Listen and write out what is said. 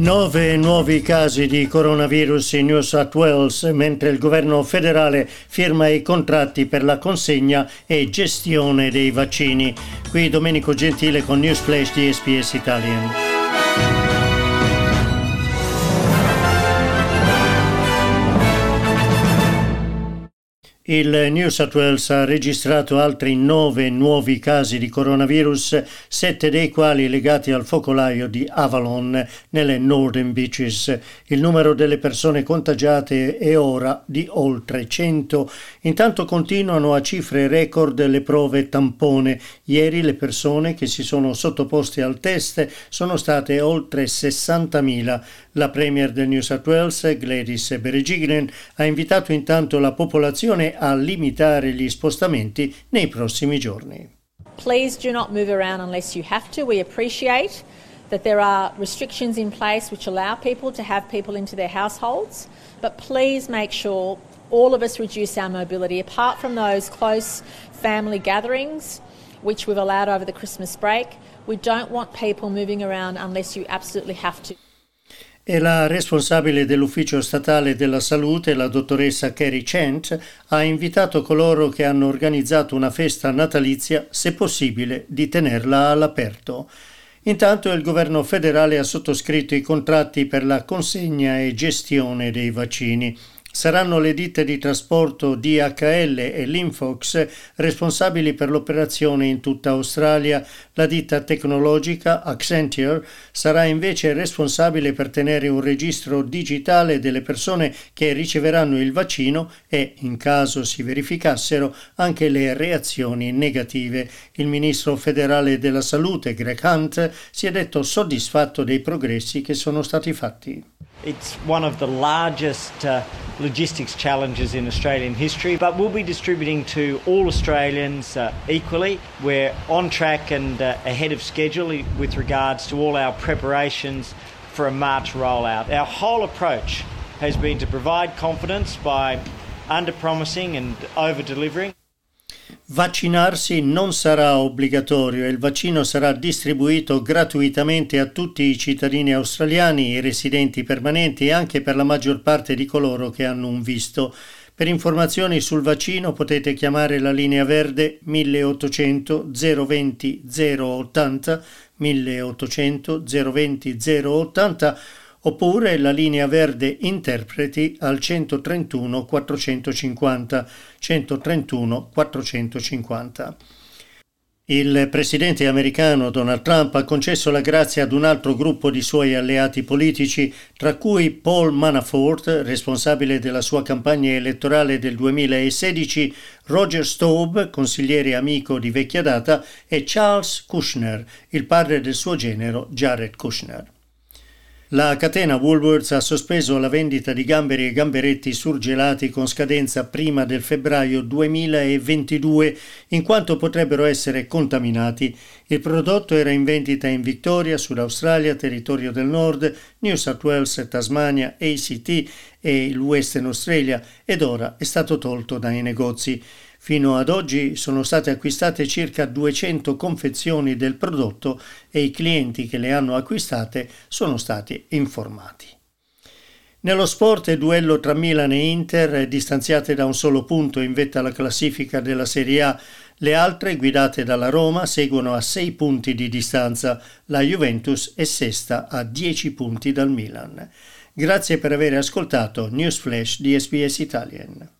Nove nuovi casi di coronavirus in New South Wales mentre il governo federale firma i contratti per la consegna e gestione dei vaccini. Qui Domenico Gentile con News Flash di SPS Italian. Il New South Wales ha registrato altri nove nuovi casi di coronavirus, sette dei quali legati al focolaio di Avalon nelle Northern Beaches. Il numero delle persone contagiate è ora di oltre 100. Intanto continuano a cifre record le prove tampone. Ieri le persone che si sono sottoposte al test sono state oltre 60.000. La Premier del New South Wales, Gladys Berejiklian, ha invitato intanto la popolazione a limitare gli spostamenti nei prossimi giorni. Please do not move around unless you have to. We appreciate that there are restrictions in place which allow people to have people into their households, but please make sure all of us reduce our mobility apart from those close family gatherings which we've allowed over the Christmas break. We don't want people moving around unless you absolutely have to e la responsabile dell'Ufficio statale della salute, la dottoressa Kerry Chant, ha invitato coloro che hanno organizzato una festa natalizia, se possibile, di tenerla all'aperto. Intanto il governo federale ha sottoscritto i contratti per la consegna e gestione dei vaccini. Saranno le ditte di trasporto DHL e Linfox responsabili per l'operazione in tutta Australia. La ditta tecnologica Accenture sarà invece responsabile per tenere un registro digitale delle persone che riceveranno il vaccino e, in caso si verificassero, anche le reazioni negative. Il ministro federale della salute, Greg Hunt, si è detto soddisfatto dei progressi che sono stati fatti. It's one of the largest uh, logistics challenges in Australian history, but we'll be distributing to all Australians uh, equally. We're on track and uh, ahead of schedule with regards to all our preparations for a March rollout. Our whole approach has been to provide confidence by under promising and over delivering. Vaccinarsi non sarà obbligatorio e il vaccino sarà distribuito gratuitamente a tutti i cittadini australiani, i residenti permanenti e anche per la maggior parte di coloro che hanno un visto. Per informazioni sul vaccino potete chiamare la linea verde 1800 020 080 1800 020 080 oppure la linea verde interpreti al 131 450 131 450. Il presidente americano Donald Trump ha concesso la grazia ad un altro gruppo di suoi alleati politici, tra cui Paul Manafort, responsabile della sua campagna elettorale del 2016, Roger Staub, consigliere amico di vecchia data, e Charles Kushner, il padre del suo genero Jared Kushner. La catena Woolworths ha sospeso la vendita di gamberi e gamberetti surgelati con scadenza prima del febbraio 2022 in quanto potrebbero essere contaminati. Il prodotto era in vendita in Victoria, Sud-Australia, Territorio del Nord, New South Wales, Tasmania, ACT e il Western Australia ed ora è stato tolto dai negozi. Fino ad oggi sono state acquistate circa 200 confezioni del prodotto e i clienti che le hanno acquistate sono stati informati. Nello sport duello tra Milan e Inter, distanziate da un solo punto in vetta alla classifica della Serie A, le altre, guidate dalla Roma, seguono a 6 punti di distanza. La Juventus è sesta a 10 punti dal Milan. Grazie per aver ascoltato News Flash di SBS Italian.